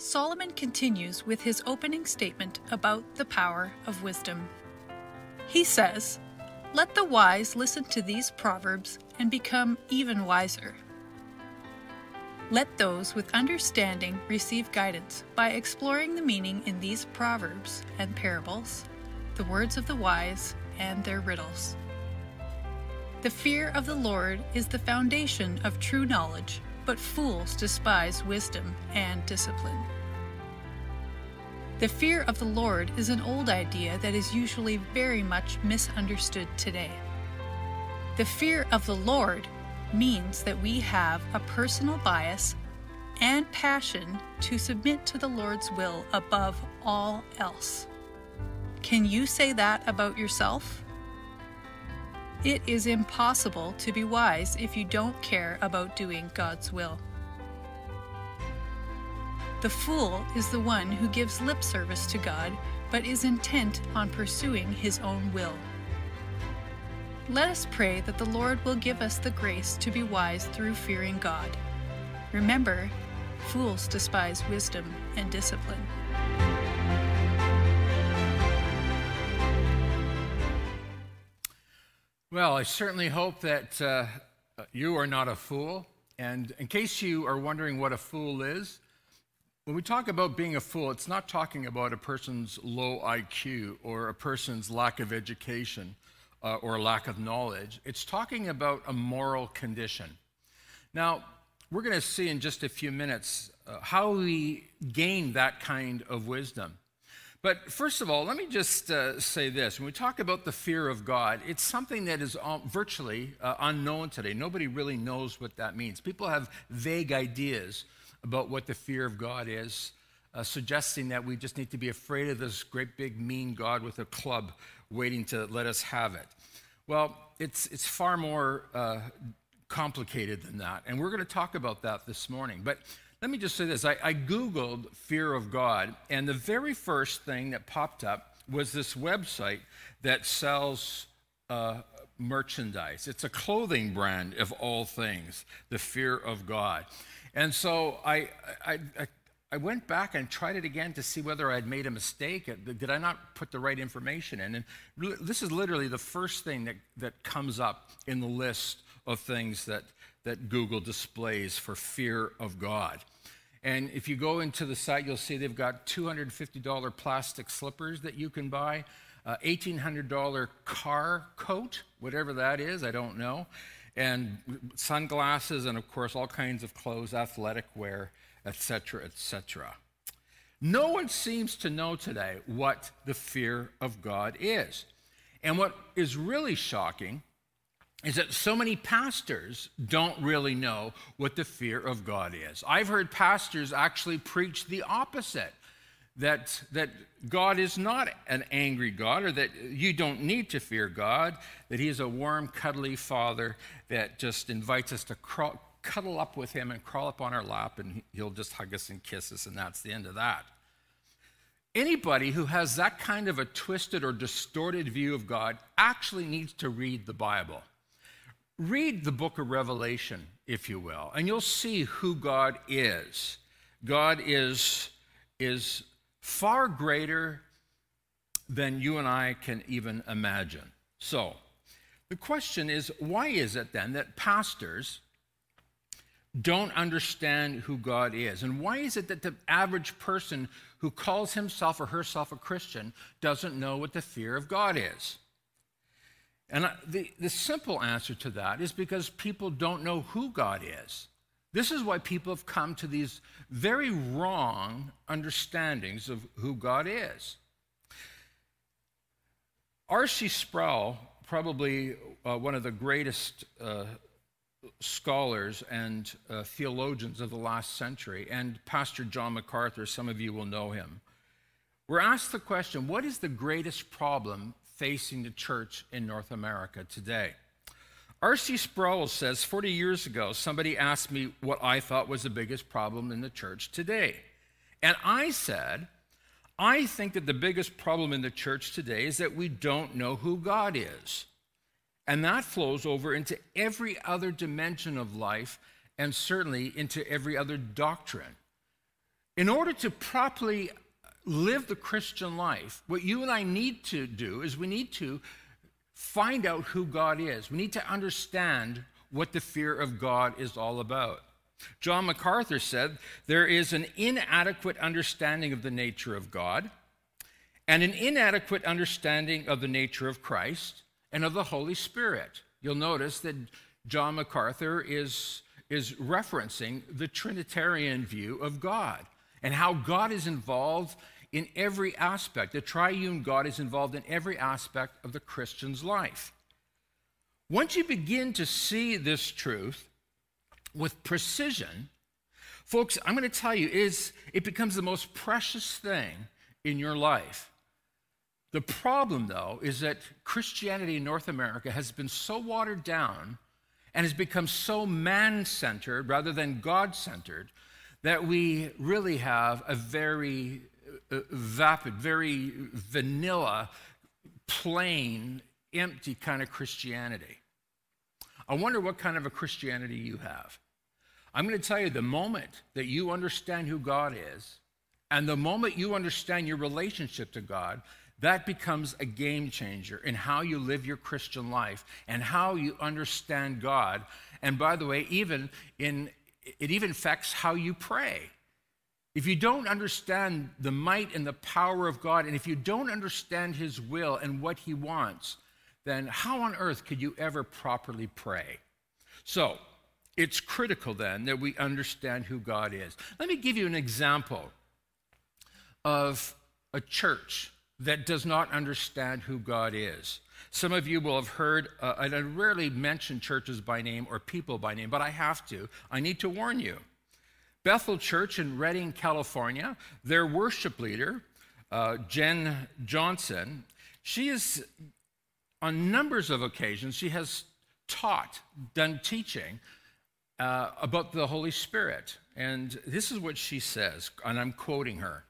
Solomon continues with his opening statement about the power of wisdom. He says, Let the wise listen to these proverbs and become even wiser. Let those with understanding receive guidance by exploring the meaning in these proverbs and parables, the words of the wise, and their riddles. The fear of the Lord is the foundation of true knowledge, but fools despise wisdom and discipline. The fear of the Lord is an old idea that is usually very much misunderstood today. The fear of the Lord means that we have a personal bias and passion to submit to the Lord's will above all else. Can you say that about yourself? It is impossible to be wise if you don't care about doing God's will. The fool is the one who gives lip service to God but is intent on pursuing his own will. Let us pray that the Lord will give us the grace to be wise through fearing God. Remember, fools despise wisdom and discipline. Well, I certainly hope that uh, you are not a fool. And in case you are wondering what a fool is, when we talk about being a fool, it's not talking about a person's low IQ or a person's lack of education uh, or lack of knowledge. It's talking about a moral condition. Now, we're going to see in just a few minutes uh, how we gain that kind of wisdom. But first of all, let me just uh, say this. When we talk about the fear of God, it's something that is virtually uh, unknown today. Nobody really knows what that means. People have vague ideas about what the fear of God is, uh, suggesting that we just need to be afraid of this great big mean God with a club waiting to let us have it. Well, it's, it's far more uh, complicated than that. And we're going to talk about that this morning. But let me just say this I, I Googled fear of God, and the very first thing that popped up was this website that sells uh, merchandise. It's a clothing brand of all things, the fear of God. And so I, I, I I went back and tried it again to see whether I'd made a mistake. Did I not put the right information in? And this is literally the first thing that, that comes up in the list of things that, that Google displays for fear of God. And if you go into the site, you'll see they've got $250 plastic slippers that you can buy, uh, $1,800 car coat, whatever that is, I don't know, and sunglasses, and of course, all kinds of clothes, athletic wear etc., etc. No one seems to know today what the fear of God is. And what is really shocking is that so many pastors don't really know what the fear of God is. I've heard pastors actually preach the opposite that, that God is not an angry God or that you don't need to fear God, that He is a warm, cuddly Father that just invites us to crawl, cuddle up with him and crawl up on our lap, and he'll just hug us and kiss us, and that's the end of that. Anybody who has that kind of a twisted or distorted view of God actually needs to read the Bible. Read the book of Revelation, if you will, and you'll see who God is. God is, is far greater than you and I can even imagine. So, the question is why is it then that pastors don't understand who God is. And why is it that the average person who calls himself or herself a Christian doesn't know what the fear of God is? And the, the simple answer to that is because people don't know who God is. This is why people have come to these very wrong understandings of who God is. R.C. Sproul, probably uh, one of the greatest uh, scholars and uh, theologians of the last century, and Pastor John MacArthur, some of you will know him, were asked the question what is the greatest problem facing the church in North America today? R.C. Sproul says 40 years ago, somebody asked me what I thought was the biggest problem in the church today. And I said, I think that the biggest problem in the church today is that we don't know who God is. And that flows over into every other dimension of life and certainly into every other doctrine. In order to properly live the Christian life, what you and I need to do is we need to find out who God is. We need to understand what the fear of God is all about. John MacArthur said there is an inadequate understanding of the nature of God and an inadequate understanding of the nature of Christ and of the Holy Spirit. You'll notice that John MacArthur is, is referencing the Trinitarian view of God and how God is involved in every aspect. The triune God is involved in every aspect of the Christian's life. Once you begin to see this truth with precision, folks, I'm going to tell you, is it becomes the most precious thing in your life. The problem, though, is that Christianity in North America has been so watered down and has become so man centered rather than God centered that we really have a very Uh, vapid, very vanilla, plain, empty kind of Christianity. I wonder what kind of a Christianity you have. I'm going to tell you the moment that you understand who God is, and the moment you understand your relationship to God, that becomes a game changer in how you live your Christian life and how you understand God. And by the way, even in it even affects how you pray. If you don't understand the might and the power of God, and if you don't understand His will and what He wants, then how on earth could you ever properly pray? So, it's critical then that we understand who God is. Let me give you an example of a church that does not understand who God is. Some of you will have heard, uh, and I rarely mention churches by name or people by name, but I have to. I need to warn you. Bethel Church in Redding, California, their worship leader, uh, Jen Johnson, she is, on numbers of occasions, she has taught, done teaching uh, about the Holy Spirit. And this is what she says, and I'm quoting her.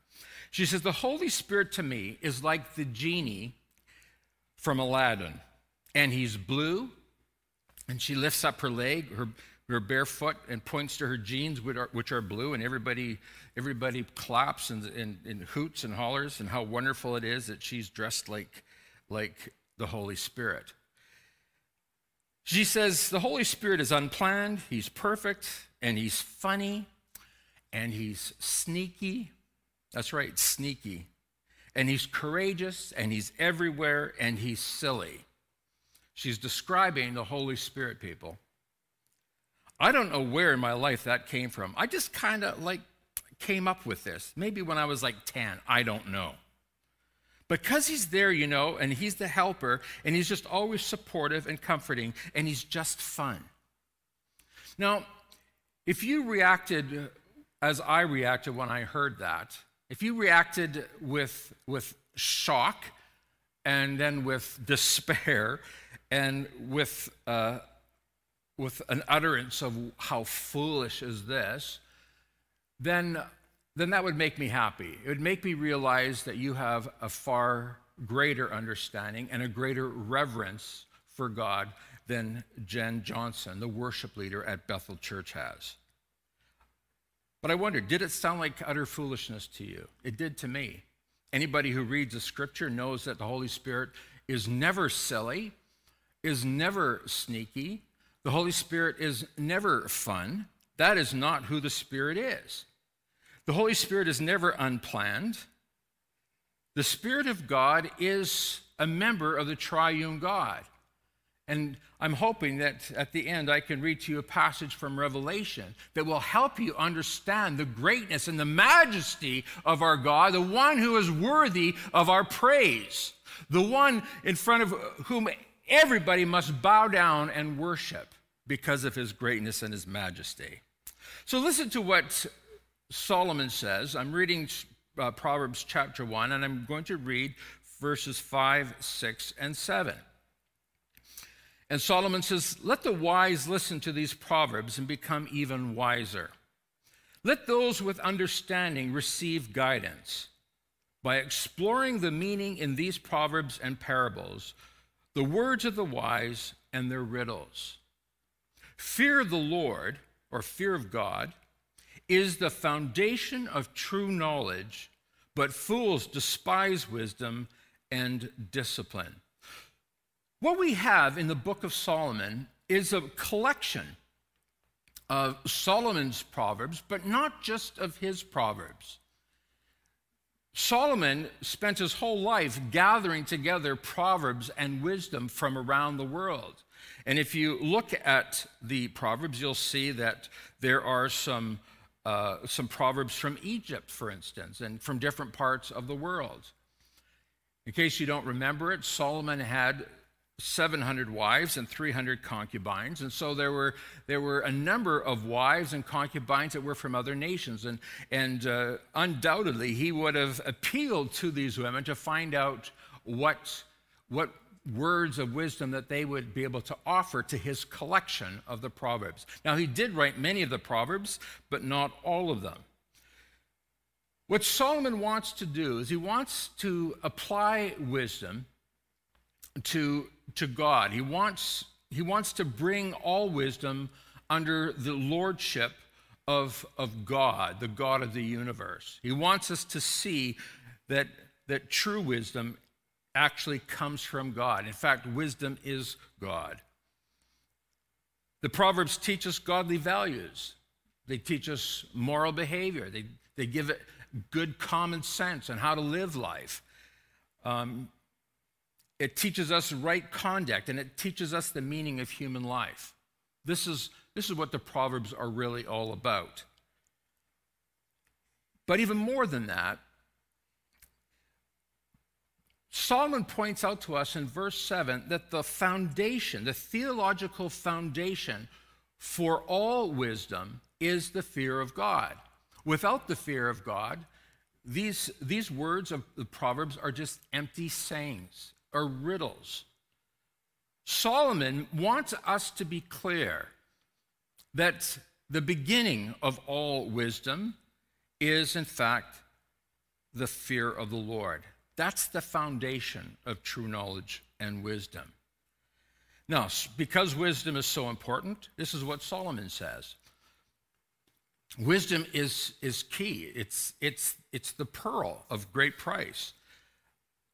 She says, The Holy Spirit to me is like the genie from Aladdin, and he's blue, and she lifts up her leg, her, her bare foot, and points to her jeans, which are, which are blue, and everybody, everybody claps and, and, and hoots and hollers, and how wonderful it is that she's dressed like, like the Holy Spirit. She says, The Holy Spirit is unplanned, He's perfect, and He's funny, and He's sneaky, that's right, sneaky. And he's courageous and he's everywhere and he's silly. She's describing the Holy Spirit, people. I don't know where in my life that came from. I just kind of like came up with this. Maybe when I was like 10, I don't know. Because he's there, you know, and he's the helper, and he's just always supportive and comforting, and he's just fun. Now, if you reacted as I reacted when I heard that, if you reacted with, with shock and then with despair and with, uh, with an utterance of how foolish is this, then, then that would make me happy. It would make me realize that you have a far greater understanding and a greater reverence for God than Jen Johnson, the worship leader at Bethel Church, has. But I wonder, did it sound like utter foolishness to you? It did to me. Anybody who reads the scripture knows that the Holy Spirit is never silly, is never sneaky. The Holy Spirit is never fun. That is not who the Spirit is. The Holy Spirit is never unplanned. The Spirit of God is a member of the triune God. And I'm hoping that at the end I can read to you a passage from Revelation that will help you understand the greatness and the majesty of our God, the one who is worthy of our praise, the one in front of whom everybody must bow down and worship because of his greatness and his majesty. So listen to what Solomon says. I'm reading uh, Proverbs chapter 1, and I'm going to read verses 5, 6, and 7. And Solomon says, Let the wise listen to these proverbs and become even wiser. Let those with understanding receive guidance. By exploring the meaning in these proverbs and parables, the words of the wise and their riddles. Fear of the Lord, or fear of God, is the foundation of true knowledge, but fools despise wisdom and discipline. What we have in the book of Solomon is a collection of Solomon's proverbs, but not just of his proverbs. Solomon spent his whole life gathering together proverbs and wisdom from around the world. And if you look at the proverbs, you'll see that there are some, uh, some proverbs from Egypt, for instance, and from different parts of the world. In case you don't remember it, Solomon had 700 wives and 300 concubines. And so there were, there were a number of wives and concubines that were from other nations. And, and uh, undoubtedly, he would have appealed to these women to find out what, what words of wisdom that they would be able to offer to his collection of the Proverbs. Now, he did write many of the Proverbs, but not all of them. What Solomon wants to do is he wants to apply wisdom to to God. He wants, he wants to bring all wisdom under the lordship of, of God, the God of the universe. He wants us to see that, that true wisdom actually comes from God. In fact, wisdom is God. The Proverbs teach us godly values, they teach us moral behavior, they, they give it good common sense on how to live life. Um, it teaches us right conduct and it teaches us the meaning of human life. This is, this is what the Proverbs are really all about. But even more than that, Solomon points out to us in verse 7 that the foundation, the theological foundation for all wisdom is the fear of God. Without the fear of God, these, these words of the Proverbs are just empty sayings, or riddles. Solomon wants us to be clear that the beginning of all wisdom is, in fact, the fear of the Lord. That's the foundation of true knowledge and wisdom. Now, because wisdom is so important, this is what Solomon says. Wisdom is, is key. It's, it's, it's the pearl of great price.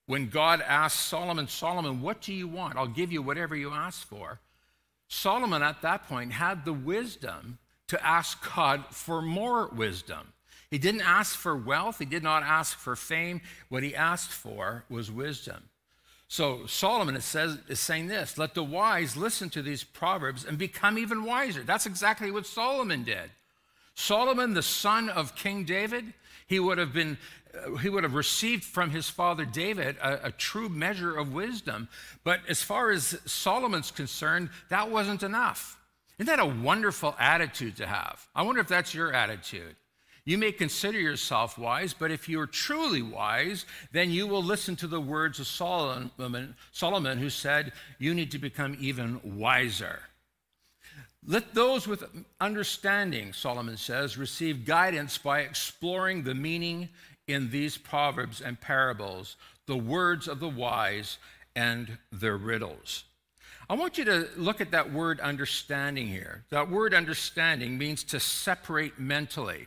When God asked Solomon, Solomon, what do you want? I'll give you whatever you ask for. Solomon at that point had the wisdom to ask God for more wisdom. He didn't ask for wealth, he did not ask for fame. What he asked for was wisdom. So Solomon says, is saying this let the wise listen to these proverbs and become even wiser. That's exactly what Solomon did. Solomon, the son of King David, he would have been Uh, he would have received from his father David a, a, true measure of wisdom. But as far as Solomon's concerned, that wasn't enough. Isn't that a wonderful attitude to have? I wonder if that's your attitude. You may consider yourself wise, but if you're truly wise, then you will listen to the words of Solomon, Solomon who said, You need to become even wiser. Let those with understanding, Solomon says, receive guidance by exploring the meaning in these proverbs and parables the words of the wise and their riddles. I want you to look at that word understanding here. That word understanding means to separate mentally.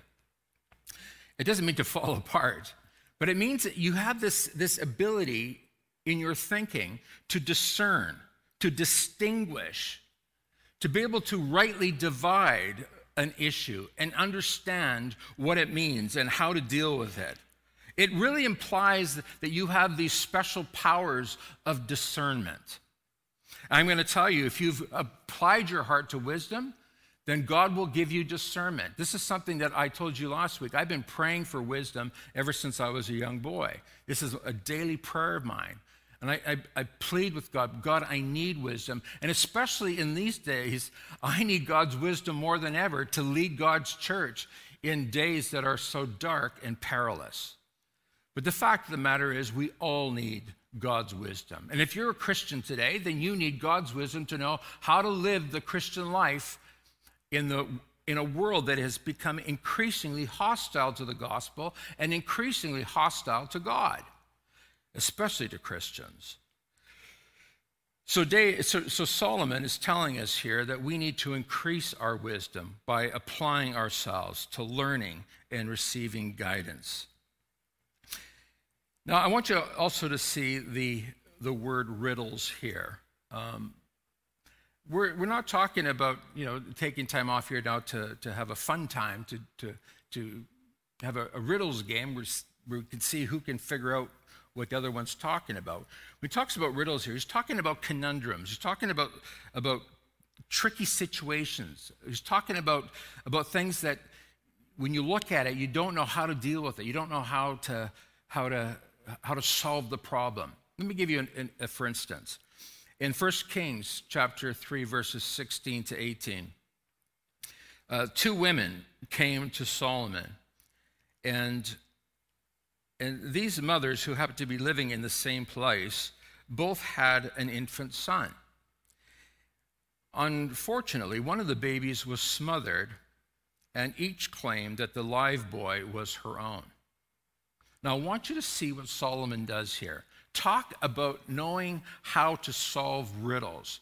It doesn't mean to fall apart, but it means that you have this, this ability in your thinking to discern, to distinguish, to be able to rightly divide an issue and understand what it means and how to deal with it. It really implies that you have these special powers of discernment. I'm going to tell you if you've applied your heart to wisdom, then God will give you discernment. This is something that I told you last week. I've been praying for wisdom ever since I was a young boy. This is a daily prayer of mine. And I, I, I, plead with God, God, I need wisdom. And especially in these days, I need God's wisdom more than ever to lead God's church in days that are so dark and perilous. But the fact of the matter is, we all need God's wisdom. And if you're a Christian today, then you need God's wisdom to know how to live the Christian life in, the, in a world that has become increasingly hostile to the gospel and increasingly hostile to God, especially to Christians. So, Dave, so, so, Solomon is telling us here that we need to increase our wisdom by applying ourselves to learning and receiving guidance. Now, I want you also to see the, the word riddles here. Um, we're, we're not talking about you know taking time off here now to, to have a fun time to, to, to have a, a riddles game where we can see who can figure out what the other one's talking about. When he talks about riddles here, he's talking about conundrums. He's talking about, about tricky situations. He's talking about, about things that when you look at it, you don't know how to deal with it. You don't know how to, how to, how to solve the problem. Let me give you an, an, a for instance. In 1 Kings chapter 3, verses 16 to 18, uh, two women came to Solomon, and and these mothers, who happened to be living in the same place, both had an infant son. Unfortunately, one of the babies was smothered, and each claimed that the live boy was her own. Now, I want you to see what Solomon does here. Talk about knowing how to solve riddles.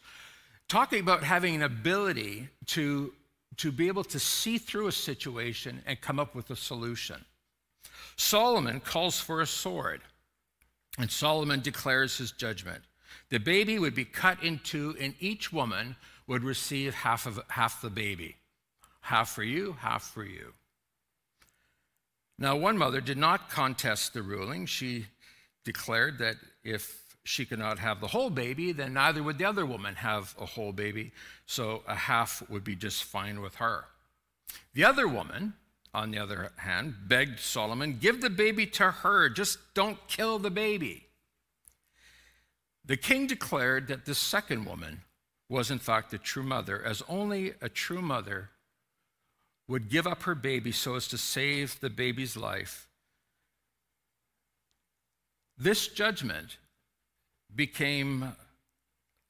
Talking about having an ability to, to be able to see through a situation and come up with a solution. Solomon calls for a sword, and Solomon declares his judgment. The baby would be cut in two, and each woman would receive half of half the baby. Half for you, half for you. Now, one mother did not contest the ruling. She declared that if she could not have the whole baby, then neither would the other woman have a whole baby, so a half would be just fine with her. The other woman on the other hand, begged Solomon, Give the baby to her, just don't kill the baby. The king declared that the second woman was, in fact, the true mother, as only a true mother would give up her baby so as to save the baby's life. This judgment became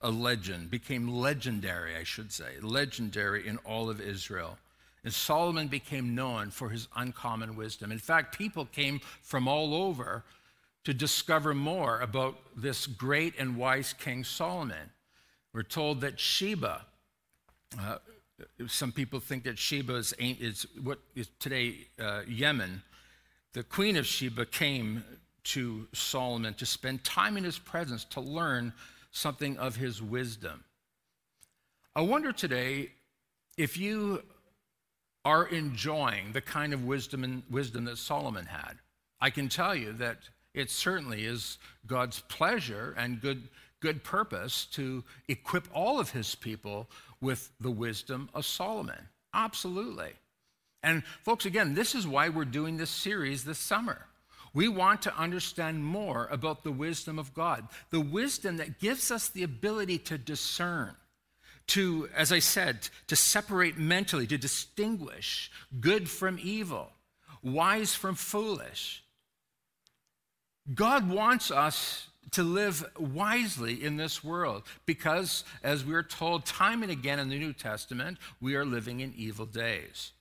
a legend, became legendary, I should say, legendary in all of Israel. And Solomon became known for his uncommon wisdom. In fact, people came from all over to discover more about this great and wise King Solomon. We're told that Sheba, uh, some people think that Sheba is, is what is today uh, Yemen. The queen of Sheba came to Solomon to spend time in his presence to learn something of his wisdom. I wonder today if you are enjoying the kind of wisdom and wisdom that Solomon had. I can tell you that it certainly is God's pleasure and good, good purpose to equip all of his people with the wisdom of Solomon. Absolutely. And folks, again, this is why we're doing this series this summer. We want to understand more about the wisdom of God, the wisdom that gives us the ability to discern to, as I said, to separate mentally, to distinguish good from evil, wise from foolish. God wants us to live wisely in this world because, as we're told time and again in the New Testament, we are living in evil days.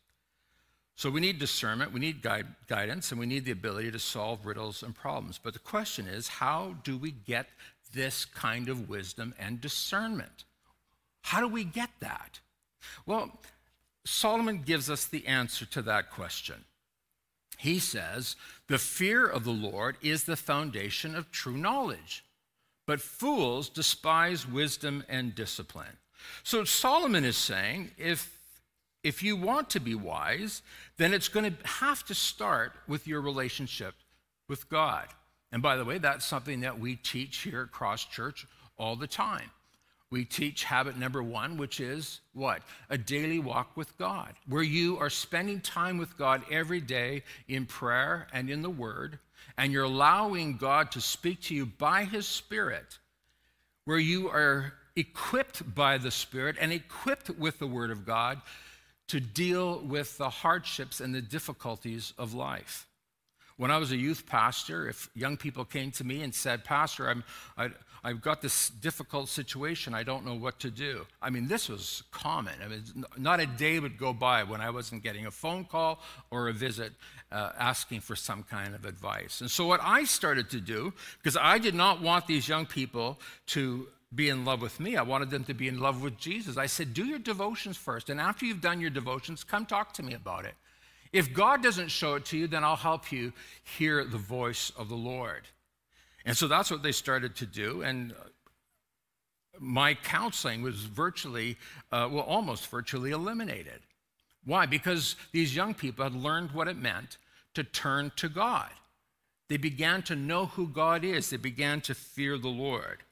So we need discernment, we need guide, guidance, and we need the ability to solve riddles and problems. But the question is how do we get this kind of wisdom and discernment? How do we get that? Well, Solomon gives us the answer to that question. He says, The fear of the Lord is the foundation of true knowledge, but fools despise wisdom and discipline. So Solomon is saying, if, if you want to be wise, then it's going to have to start with your relationship with God. And by the way, that's something that we teach here at Cross Church all the time. We teach habit number one, which is what? A daily walk with God, where you are spending time with God every day in prayer and in the Word, and you're allowing God to speak to you by His Spirit, where you are equipped by the Spirit and equipped with the Word of God to deal with the hardships and the difficulties of life. When I was a youth pastor, if young people came to me and said, Pastor, I'm, I, I've got this difficult situation. I don't know what to do. I mean, this was common. I mean, not a day would go by when I wasn't getting a phone call or a visit uh, asking for some kind of advice. And so, what I started to do, because I did not want these young people to be in love with me. I wanted them to be in love with Jesus. I said, do your devotions first. And after you've done your devotions, come talk to me about it. If God doesn't show it to you, then I'll help you hear the voice of the Lord. And so that's what they started to do. And my counseling was virtually, uh, well, almost virtually eliminated. Why? Because these young people had learned what it meant to turn to God. They began to know who God is, they began to fear the Lord.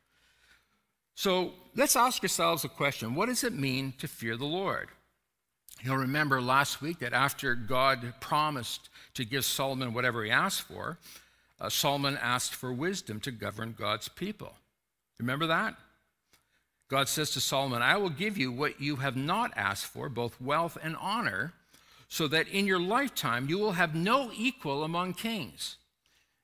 So let's ask ourselves a question what does it mean to fear the Lord? You'll remember last week that after God promised to give Solomon whatever he asked for, uh, Solomon asked for wisdom to govern God's people. Remember that? God says to Solomon, I will give you what you have not asked for, both wealth and honor, so that in your lifetime you will have no equal among kings.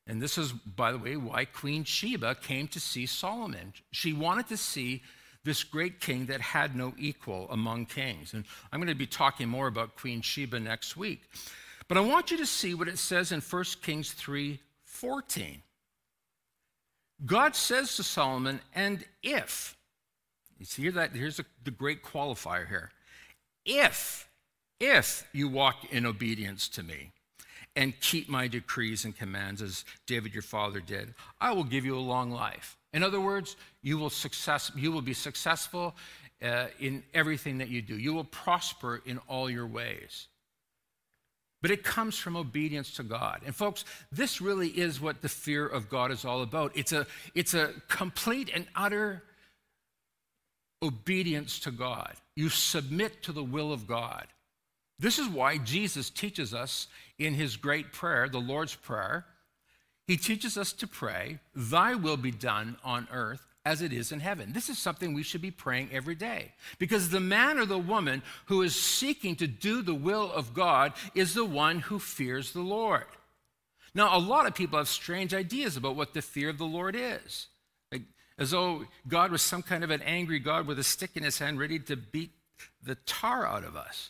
And this is, by the way, why Queen Sheba came to see Solomon. She wanted to see this great king that had no equal among kings. And I'm going to be talking more about Queen Sheba next week. But I want you to see what it says in 1 Kings 3:14. God says to Solomon, and if, you see that here's a, the great qualifier here. If, if you walk in obedience to me and keep my decrees and commands as David your father did, I will give you a long life. In other words, you will, success, you will be successful uh, in everything that you do. You will prosper in all your ways. But it comes from obedience to God. And folks, this really is what the fear of God is all about. It's a, it's a complete and utter obedience to God. You submit to the will of God. This is why Jesus teaches us in his great prayer, the Lord's Prayer, he teaches us to pray, Thy will be done on earth as it is in heaven. This is something we should be praying every day because the man or the woman who is seeking to do the will of God is the one who fears the Lord. Now, a lot of people have strange ideas about what the fear of the Lord is. As though God was some kind of an angry God with a stick in his hand ready to beat the tar out of us.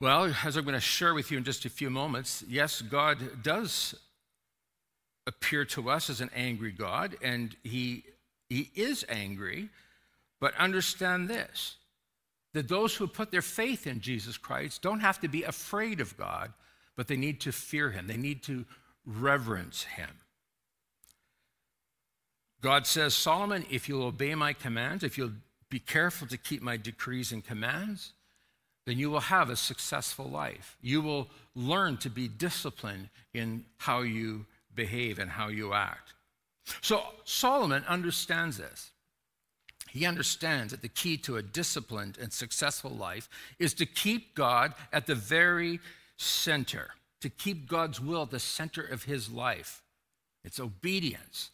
Well, as I'm going to share with you in just a few moments, yes, God does appear to us as an angry God, and he, he is angry, but understand this that those who put their faith in Jesus Christ don't have to be afraid of God, but they need to fear him, they need to reverence him. God says, Solomon, if you'll obey my commands, if you'll be careful to keep my decrees and commands, then you will have a successful life. You will learn to be disciplined in how you behave and how you act. So Solomon understands this. He understands that the key to a disciplined and successful life is to keep God at the very center, to keep God's will at the center of his life. It's obedience.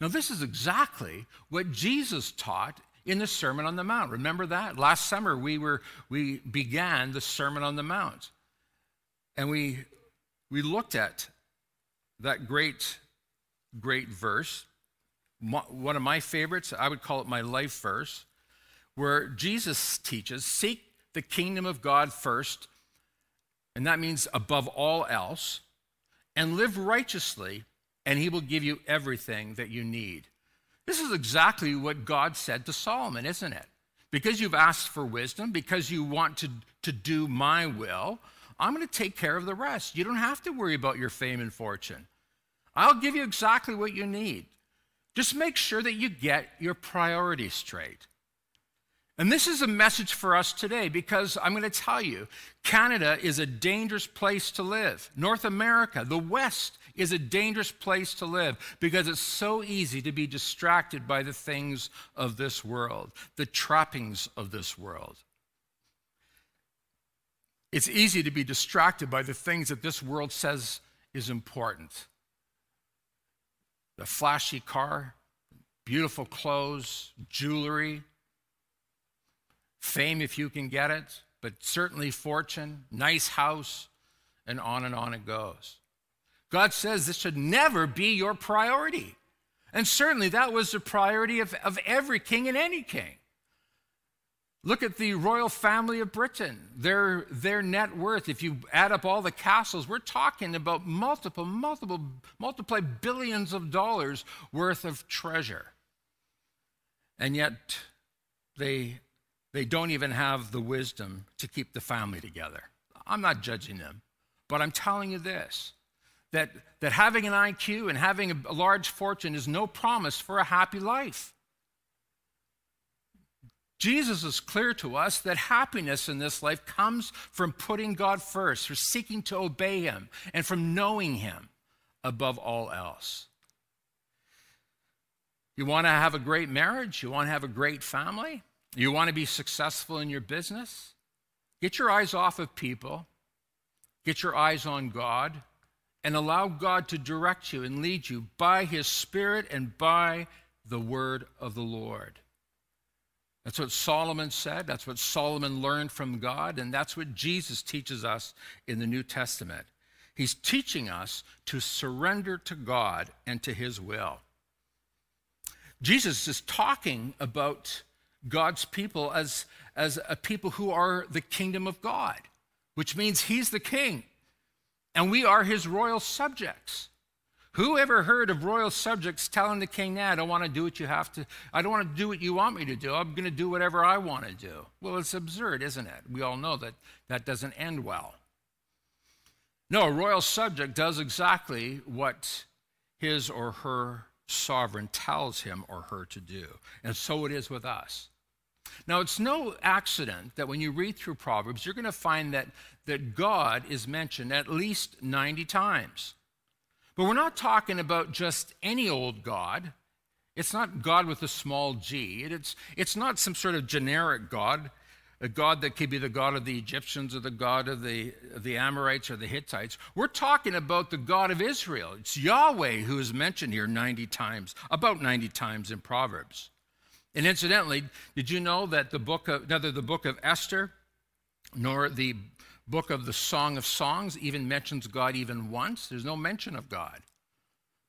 Now, this is exactly what Jesus taught in the Sermon on the Mount. Remember that? Last summer we were we began the Sermon on the Mount. And we we looked at that great great verse. One of my favorites, I would call it my life verse, where Jesus teaches, seek the kingdom of God first, and that means above all else, and live righteously, and he will give you everything that you need. This is exactly what God said to Solomon, isn't it? Because you've asked for wisdom, because you want to, to do my will, I'm going to take care of the rest. You don't have to worry about your fame and fortune. I'll give you exactly what you need. Just make sure that you get your priorities straight. And this is a message for us today because I'm going to tell you Canada is a dangerous place to live. North America, the West, is a dangerous place to live because it's so easy to be distracted by the things of this world, the trappings of this world. It's easy to be distracted by the things that this world says is important the flashy car, beautiful clothes, jewelry, fame if you can get it, but certainly fortune, nice house, and on and on it goes. God says this should never be your priority. And certainly that was the priority of, of every king and any king. Look at the royal family of Britain. Their, their net worth, if you add up all the castles, we're talking about multiple, multiple, multiply billions of dollars worth of treasure. and yet they, they don't even have the wisdom to keep the family together. I'm not judging them, but I'm telling you this that, that having an IQ and having a, a large fortune is no promise for a happy life. Jesus is clear to us that happiness in this life comes from putting God first, from seeking to obey Him, and from knowing Him above all else. You want to have a great marriage? You want to have a great family? You want to be successful in your business? Get your eyes off of people, get your eyes on God, and allow God to direct you and lead you by His Spirit and by the word of the Lord. That's what Solomon said. That's what Solomon learned from God. And that's what Jesus teaches us in the New Testament. He's teaching us to surrender to God and to His will. Jesus is talking about God's people as, as a people who are the kingdom of God, which means He's the king and we are His royal subjects. Who ever heard of royal subjects telling the king, nah, I don't want to do what you have to, I don't want to do what you want me to do. I'm going to do whatever I want to do. Well, it's absurd, isn't it? We all know that that doesn't end well. No, a royal subject does exactly what his or her sovereign tells him or her to do. And so it is with us. Now, it's no accident that when you read through Proverbs, you're going to find that, that God is mentioned at least 90 times. But we're not talking about just any old God. It's not God with a small g. It's, it's not some sort of generic God, a God that could be the God of the Egyptians or the God of the, of the Amorites or the Hittites. We're talking about the God of Israel. It's Yahweh who is mentioned here 90 times, about 90 times in Proverbs. And incidentally, did you know that the book of, neither the book of Esther nor the book of the Song of Songs even mentions God even once. There's no mention of God.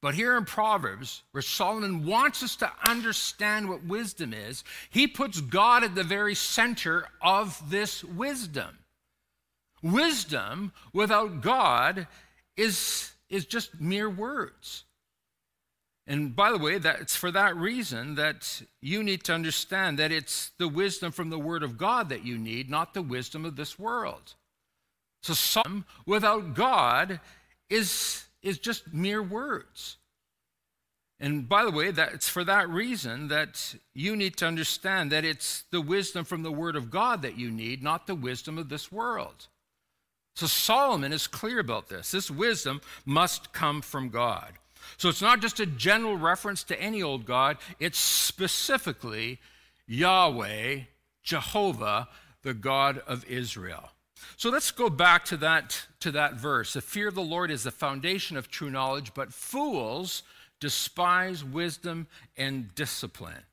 But here in Proverbs, where Solomon wants us to understand what wisdom is, he puts God at the very center of this wisdom. Wisdom without God is, is just mere words. And by the way, that it's for that reason that you need to understand that it's the wisdom from the Word of God that you need, not the wisdom of this world. So some without God is, is just mere words. And by the way, that it's for that reason that you need to understand that it's the wisdom from the Word of God that you need, not the wisdom of this world. So Solomon is clear about this. This wisdom must come from God. So it's not just a general reference to any old God, it's specifically Yahweh, Jehovah, the God of Israel. So let's go back to that, to that verse. The fear of the Lord is the foundation of true knowledge, but fools despise wisdom and discipline.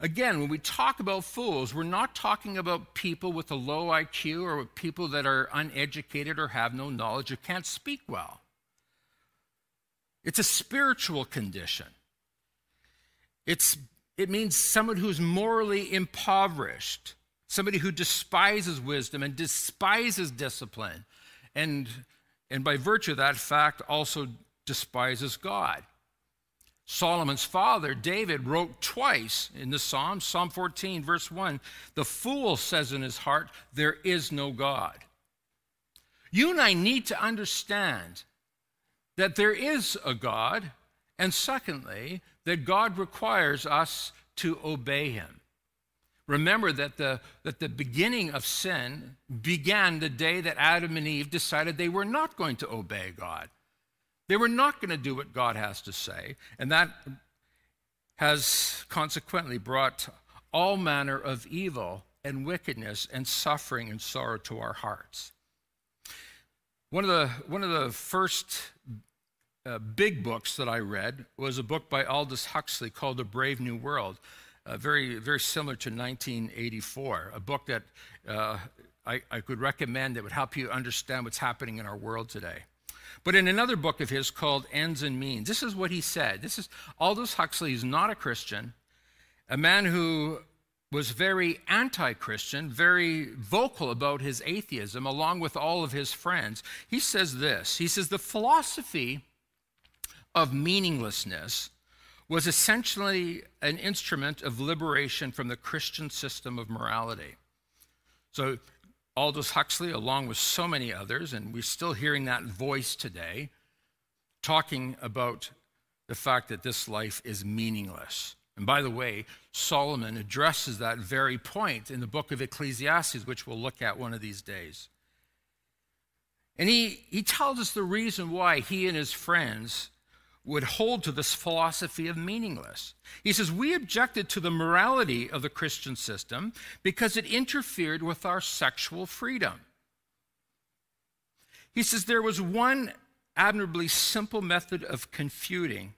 Again, when we talk about fools, we're not talking about people with a low IQ or people that are uneducated or have no knowledge or can't speak well. It's a spiritual condition. It's, it means someone who's morally impoverished somebody who despises wisdom and despises discipline, and, and by virtue of that fact also despises God. Solomon's father, David, wrote twice in the Psalm, Psalm 14, verse 1 The fool says in his heart, There is no God. You and I need to understand that there is a God, and secondly, that God requires us to obey him. Remember that the, that the beginning of sin began the day that Adam and Eve decided they were not going to obey God. They were not going to do what God has to say. And that has consequently brought all manner of evil and wickedness and suffering and sorrow to our hearts. One of the, one of the first uh, big books that I read was a book by Aldous Huxley called A Brave New World uh, very, very similar to 1984, a book that uh, I, I could recommend that would help you understand what's happening in our world today. But in another book of his called Ends and Means, this is what he said. This is Aldous Huxley is not a Christian, a man who was very anti Christian, very vocal about his atheism, along with all of his friends. He says this He says, The philosophy of meaninglessness was essentially an instrument of liberation from the Christian system of morality. So, Aldous Huxley, along with so many others, and we're still hearing that voice today, talking about the fact that this life is meaningless. And by the way, Solomon addresses that very point in the book of Ecclesiastes, which we'll look at one of these days. And he, he tells us the reason why he and his friends would hold to this philosophy of meaningless. He says, We objected to the morality of the Christian system because it interfered with our sexual freedom. He says, There was one admirably simple method of confuting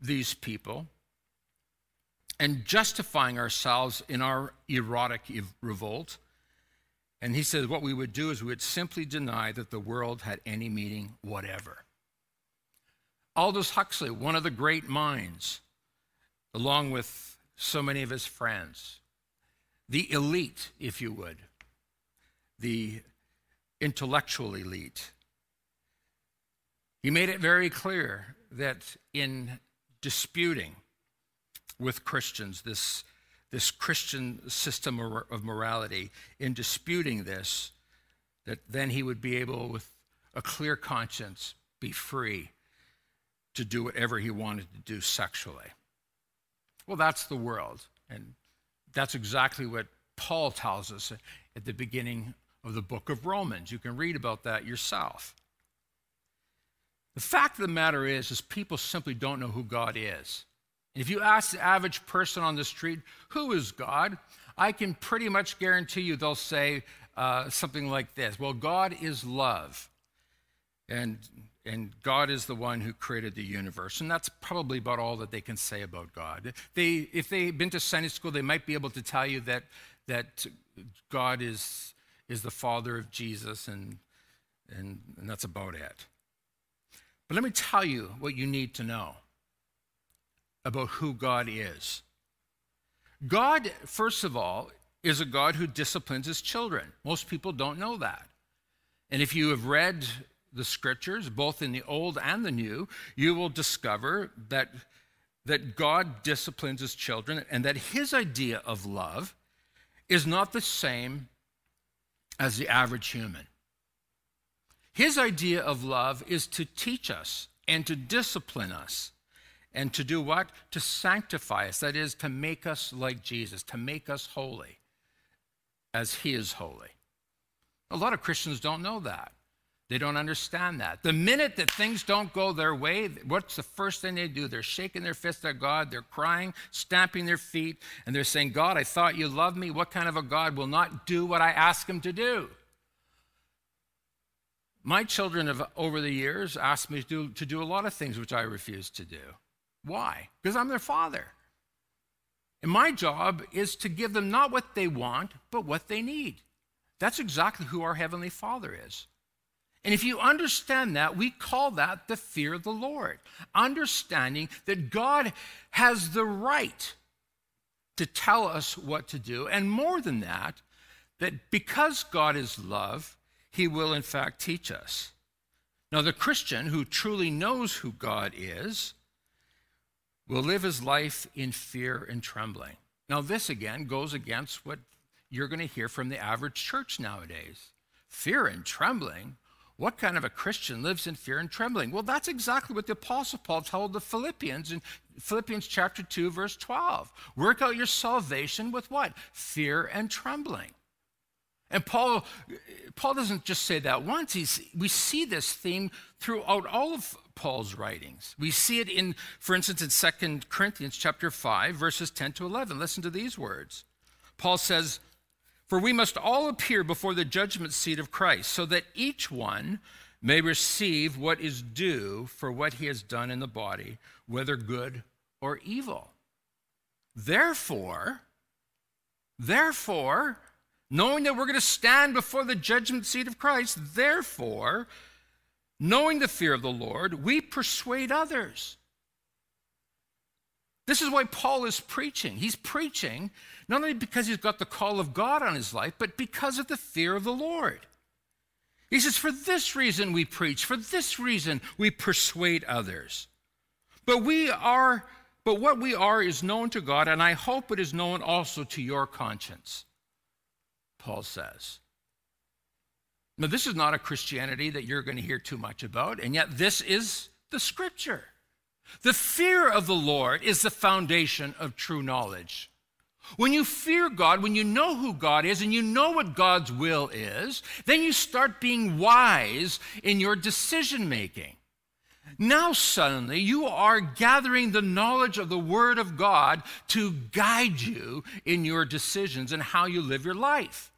these people and justifying ourselves in our erotic revolt. And he says, What we would do is we would simply deny that the world had any meaning whatever. Aldous Huxley, one of the great minds, along with so many of his friends, the elite, if you would, the intellectual elite. He made it very clear that in disputing with Christians, this, this Christian system of morality, in disputing this, that then he would be able, with a clear conscience, be free to do whatever he wanted to do sexually. Well, that's the world. And that's exactly what Paul tells us at the beginning of the book of Romans. You can read about that yourself. The fact of the matter is, is people simply don't know who God is. If you ask the average person on the street, who is God? I can pretty much guarantee you they'll say uh, something like this Well, God is love. And and God is the one who created the universe. And that's probably about all that they can say about God. They, if they've been to Sunday school, they might be able to tell you that, that God is, is the father of Jesus, and, and, and that's about it. But let me tell you what you need to know about who God is. God, first of all, is a God who disciplines his children. Most people don't know that. And if you have read the scriptures, both in the Old and the New, you will discover that, that God disciplines his children and that his idea of love is not the same as the average human. His idea of love is to teach us and to discipline us and to do what? To sanctify us. That is, to make us like Jesus, to make us holy as he is holy. A lot of Christians don't know that. They don't understand that. The minute that things don't go their way, what's the first thing they do? They're shaking their fist at God, they're crying, stamping their feet, and they're saying, God, I thought you loved me. What kind of a God will not do what I ask him to do? My children have, over the years, asked me to do, to do a lot of things which I refuse to do. Why? Because I'm their father. And my job is to give them not what they want, but what they need. That's exactly who our Heavenly Father is. And if you understand that, we call that the fear of the Lord. Understanding that God has the right to tell us what to do. And more than that, that because God is love, he will in fact teach us. Now, the Christian who truly knows who God is will live his life in fear and trembling. Now, this again goes against what you're going to hear from the average church nowadays. Fear and trembling what kind of a Christian lives in fear and trembling? Well, that's exactly what the Apostle Paul told the Philippians in Philippians chapter 2, verse 12. Work out your salvation with what? Fear and trembling. And Paul, Paul doesn't just say that once. He's, we see this theme throughout all of Paul's writings. We see it in, for instance, in 2 Corinthians chapter 5, verses 10 to 11. Listen to these words. Paul says, for we must all appear before the judgment seat of Christ, so that each one may receive what is due for what he has done in the body, whether good or evil. Therefore, therefore, knowing that we're going to stand before the judgment seat of Christ, therefore, knowing the fear of the Lord, we persuade others. This is why Paul is preaching. He's preaching not only because he's got the call of God on his life, but because of the fear of the Lord. He says, For this reason we preach, for this reason we persuade others. But we are But what we are is known to God, and I hope it is known also to your conscience, Paul says. Now, this is not a Christianity that you're going to hear too much about, and yet this is the scripture. The fear of the Lord is the foundation of true knowledge. When you fear God, when you know who God is and you know what God's will is, then you start being wise in your decision making. Now, suddenly, you are gathering the knowledge of the Word of God to guide you in your decisions and how you live your life.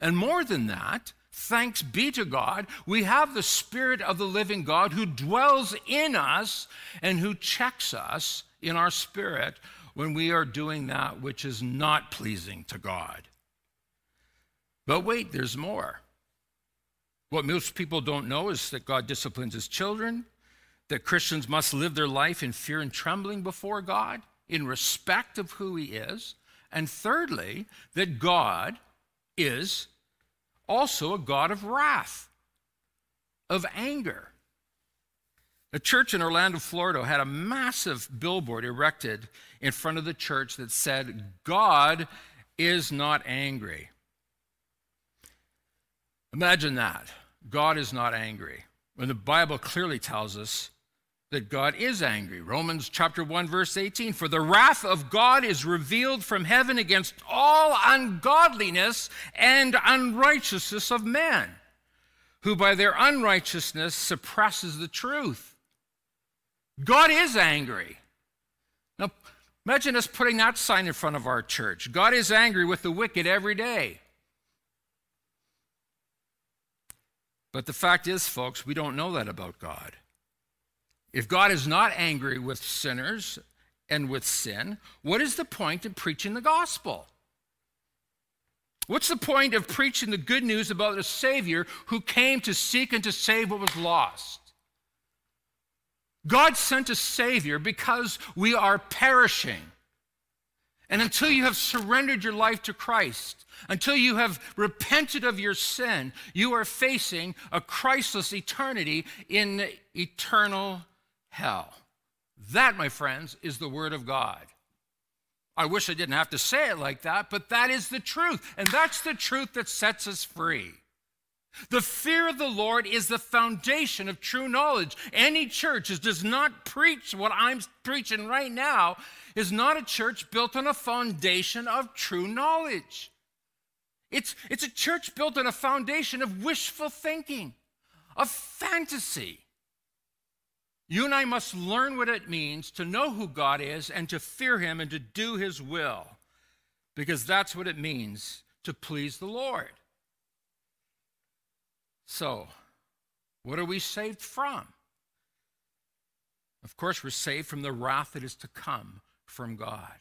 And more than that, thanks be to God, we have the Spirit of the living God who dwells in us and who checks us in our spirit when we are doing that which is not pleasing to God. But wait, there's more. What most people don't know is that God disciplines his children, that Christians must live their life in fear and trembling before God, in respect of who he is, and thirdly, that God is also a God of wrath, of anger. A church in Orlando, Florida had a massive billboard erected in front of the church that said, God is not angry. Imagine that. God is not angry. When the Bible clearly tells us that God is angry. Romans chapter 1 verse 18, for the wrath of God is revealed from heaven against all ungodliness and unrighteousness of men, who by their unrighteousness suppresses the truth. God is angry. Now, imagine us putting that sign in front of our church. God is angry with the wicked every day. But the fact is, folks, we don't know that about God. If God is not angry with sinners and with sin, what is the point of preaching the gospel? What's the point of preaching the good news about a Savior who came to seek and to save what was lost? God sent a Savior because we are perishing. And until you have surrendered your life to Christ, until you have repented of your sin, you are facing a Christless eternity in eternal hell. That, my friends, is the Word of God. I wish I didn't have to say it like that, but that is the truth. And that's the truth that sets us free. The fear of the Lord is the foundation of true knowledge. Any church that does not preach what I'm preaching right now is not a church built on a foundation of true knowledge. It's, it's a church built on a foundation of wishful thinking, of fantasy. You and I must learn what it means to know who God is and to fear Him and to do His will, because that's what it means to please the Lord. So, what are we saved from? Of course, we're saved from the wrath that is to come from God.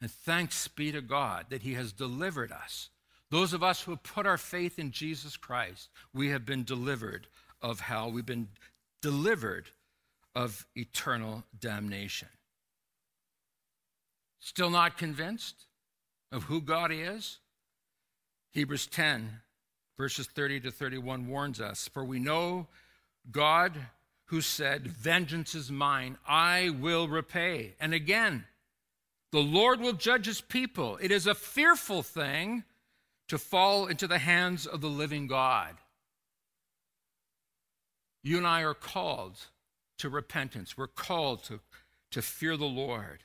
And thanks be to God that He has delivered us. Those of us who have put our faith in Jesus Christ, we have been delivered of hell. We've been delivered of eternal damnation. Still not convinced of who God is? Hebrews 10, verses 30 to 31 warns us For we know God who said, Vengeance is mine, I will repay. And again, the Lord will judge his people. It is a fearful thing to fall into the hands of the living God. You and I are called to repentance. We're called to, to fear the Lord.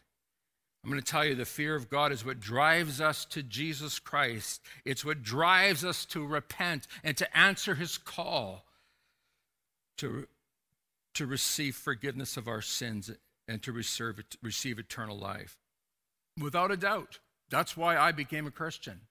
I'm going to tell you the fear of God is what drives us to Jesus Christ. It's what drives us to repent and to answer his call to, to receive forgiveness of our sins and to receive, receive eternal life. Without a doubt, that's why I became a Christian.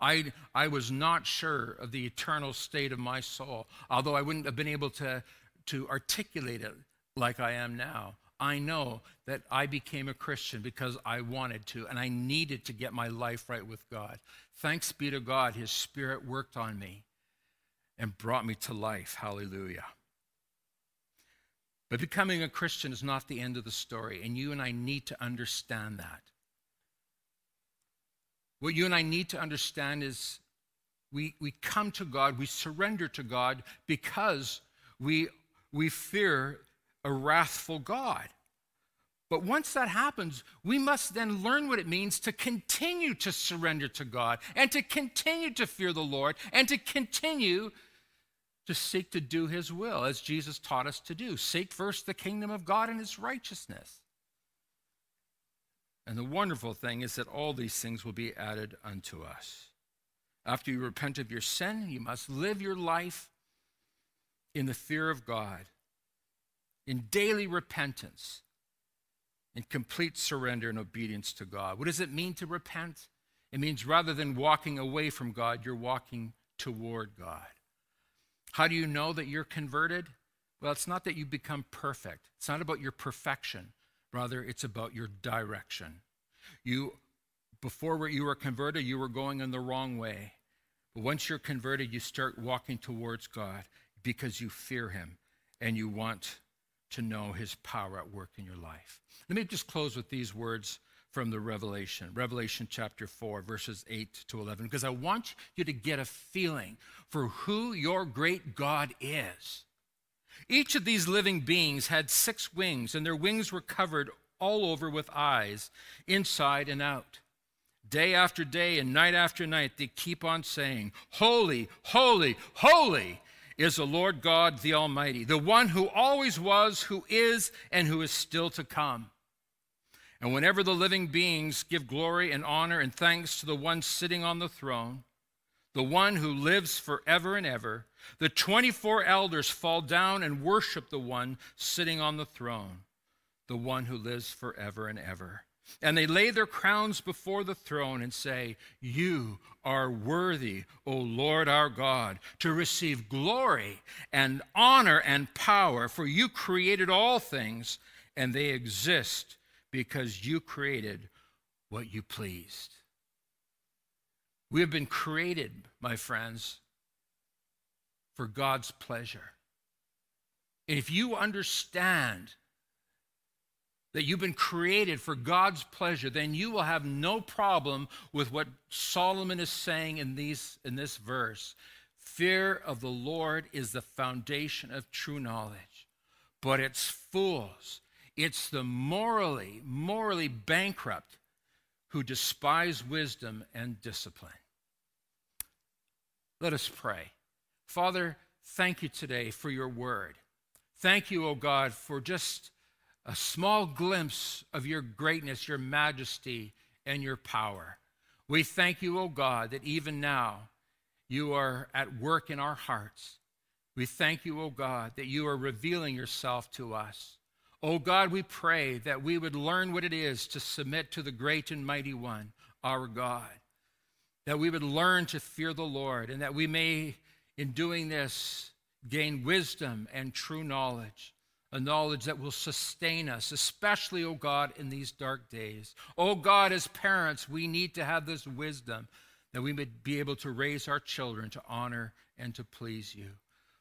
I, I was not sure of the eternal state of my soul, although I wouldn't have been able to to articulate it like I am now. I know that I became a Christian because I wanted to and I needed to get my life right with God. Thanks be to God, His Spirit worked on me and brought me to life. Hallelujah. But becoming a Christian is not the end of the story, and you and I need to understand that. What you and I need to understand is we, we come to God, we surrender to God because we we fear a wrathful God. But once that happens, we must then learn what it means to continue to surrender to God and to continue to fear the Lord and to continue to seek to do his will as Jesus taught us to do. Seek first the kingdom of God and his righteousness. And the wonderful thing is that all these things will be added unto us. After you repent of your sin, you must live your life in the fear of God, in daily repentance, in complete surrender and obedience to God. What does it mean to repent? It means rather than walking away from God, you're walking toward God. How do you know that you're converted? Well, it's not that you become perfect. It's not about your perfection. Rather, it's about your direction. You before you were converted, you were going in the wrong way. But once you're converted, you start walking towards God because you fear him and you want to know his power at work in your life. Let me just close with these words from the Revelation, Revelation chapter 4, verses 8 to 11, because I want you to get a feeling for who your great God is. Each of these living beings had six wings, and their wings were covered all over with eyes, inside and out. Day after day and night after night, they keep on saying, Holy, holy, holy is the Lord God the Almighty, the one who always was, who is, and who is still to come. And whenever the living beings give glory and honor and thanks to the one sitting on the throne, the one who lives forever and ever, the 24 elders fall down and worship the one sitting on the throne, the one who lives forever and ever. And they lay their crowns before the throne and say, You are worthy, O Lord our God, to receive glory and honor and power, for you created all things, and they exist because you created what you pleased. We have been created, my friends, for God's pleasure. And if you understand that you've been created for God's pleasure, then you will have no problem with what Solomon is saying in, these, in this verse. Fear of the Lord is the foundation of true knowledge, but it's fools, it's the morally, morally bankrupt who despise wisdom and discipline. Let us pray. Father, thank you today for your word. Thank you, O oh God, for just a small glimpse of your greatness, your majesty, and your power. We thank you, O oh God, that even now you are at work in our hearts. We thank you, O oh God, that you are revealing yourself to us. O oh God, we pray that we would learn what it is to submit to the great and mighty one, our God. That we would learn to fear the Lord, and that we may, in doing this, gain wisdom and true knowledge a knowledge that will sustain us, especially, O oh God, in these dark days. O oh God, as parents, we need to have this wisdom that we may be able to raise our children to honor and to please you.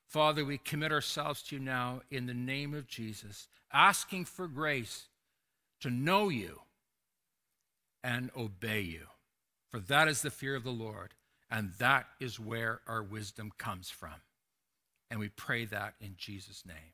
Father, we commit ourselves to you now in the name of Jesus, asking for grace to know you and obey you. For that is the fear of the Lord, and that is where our wisdom comes from. And we pray that in Jesus' name.